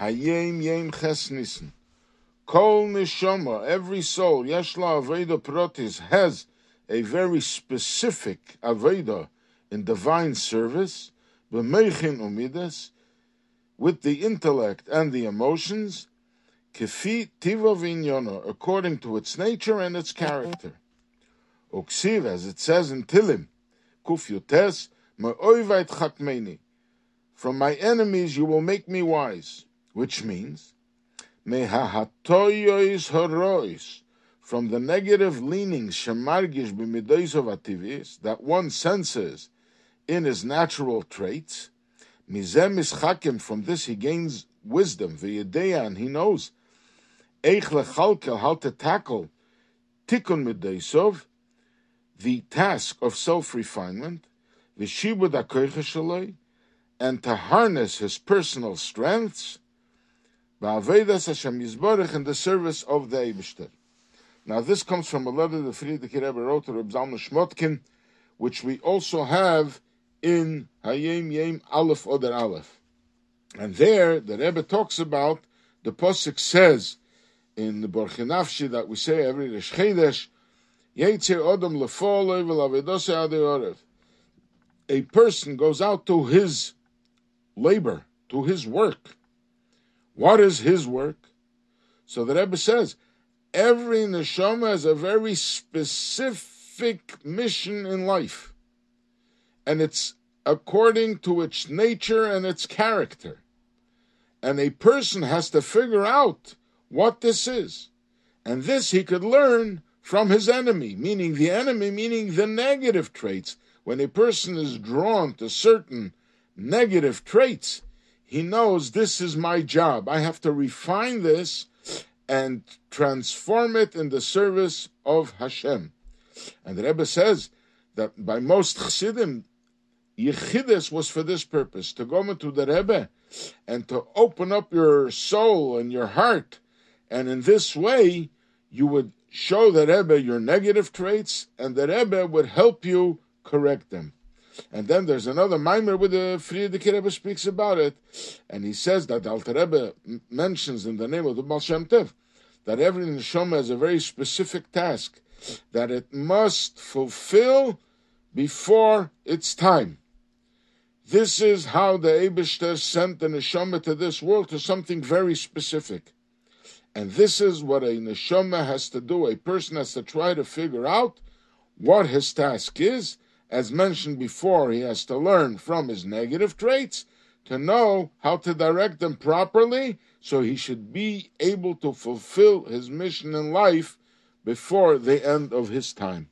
Hayom Yom Chesnissen. Kol Neshama, every soul, Yeshla Aveda Protis, has a very specific Aveda in divine service, B'meichin Umidas, with the intellect and the emotions, Kefi Tiva Vinyona, according to its nature and its character. Uksiv, as it says in Tilim, Kuf Yutes, Chakmeni, from my enemies you will make me wise, which means, from the negative leanings Shemargish b'midois of ativis, that one senses in his natural traits, Mizem Mischakim, from this he gains wisdom, v'yedeya, and he knows, Eich lechalkel, how to tackle, Tikkun midoisov, the task of self-refinement, v'shibud ha and to harness his personal strengths, Ba'avedas Hashem Yisborich in the service of the Eibishter. Now this comes from a letter that Frierdiker Rebbe wrote to Reb Zalman Shmotkin, which we also have in Hayom Yom Aleph Oder Aleph. And there the Rebbe talks about, the Posik says in the Borchinafshi that we say every Rosh Chodesh, Yetzir Odom Lefol Avedose Ade A person goes out to his labor, to his work, what is his work? So the Rebbe says, every neshama has a very specific mission in life. And it's according to its nature and its character. And a person has to figure out what this is. And this he could learn from his enemy, meaning the enemy, meaning the negative traits. When a person is drawn to certain negative traits, he knows this is my job. I have to refine this and transform it in the service of Hashem. And the Rebbe says that by most Chassidim, Yechidus was for this purpose, to go into the Rebbe and to open up your soul and your heart. And in this way, you would show the Rebbe your negative traits, and the Rebbe would help you correct them. And then there's another mimer with the Frierdiker Rebbe speaks about it, and he says that the Alter Rebbe mentions in the name of the Baal Shem Tov that every neshama has a very specific task that it must fulfill before its time. This is how the Eibishter sent the neshama to this world to something very specific. And this is what a neshama has to do. A person has to try to figure out what his task is as mentioned before, he has to learn from his negative traits to know how to direct them properly so he should be able to fulfill his mission in life before the end of his time.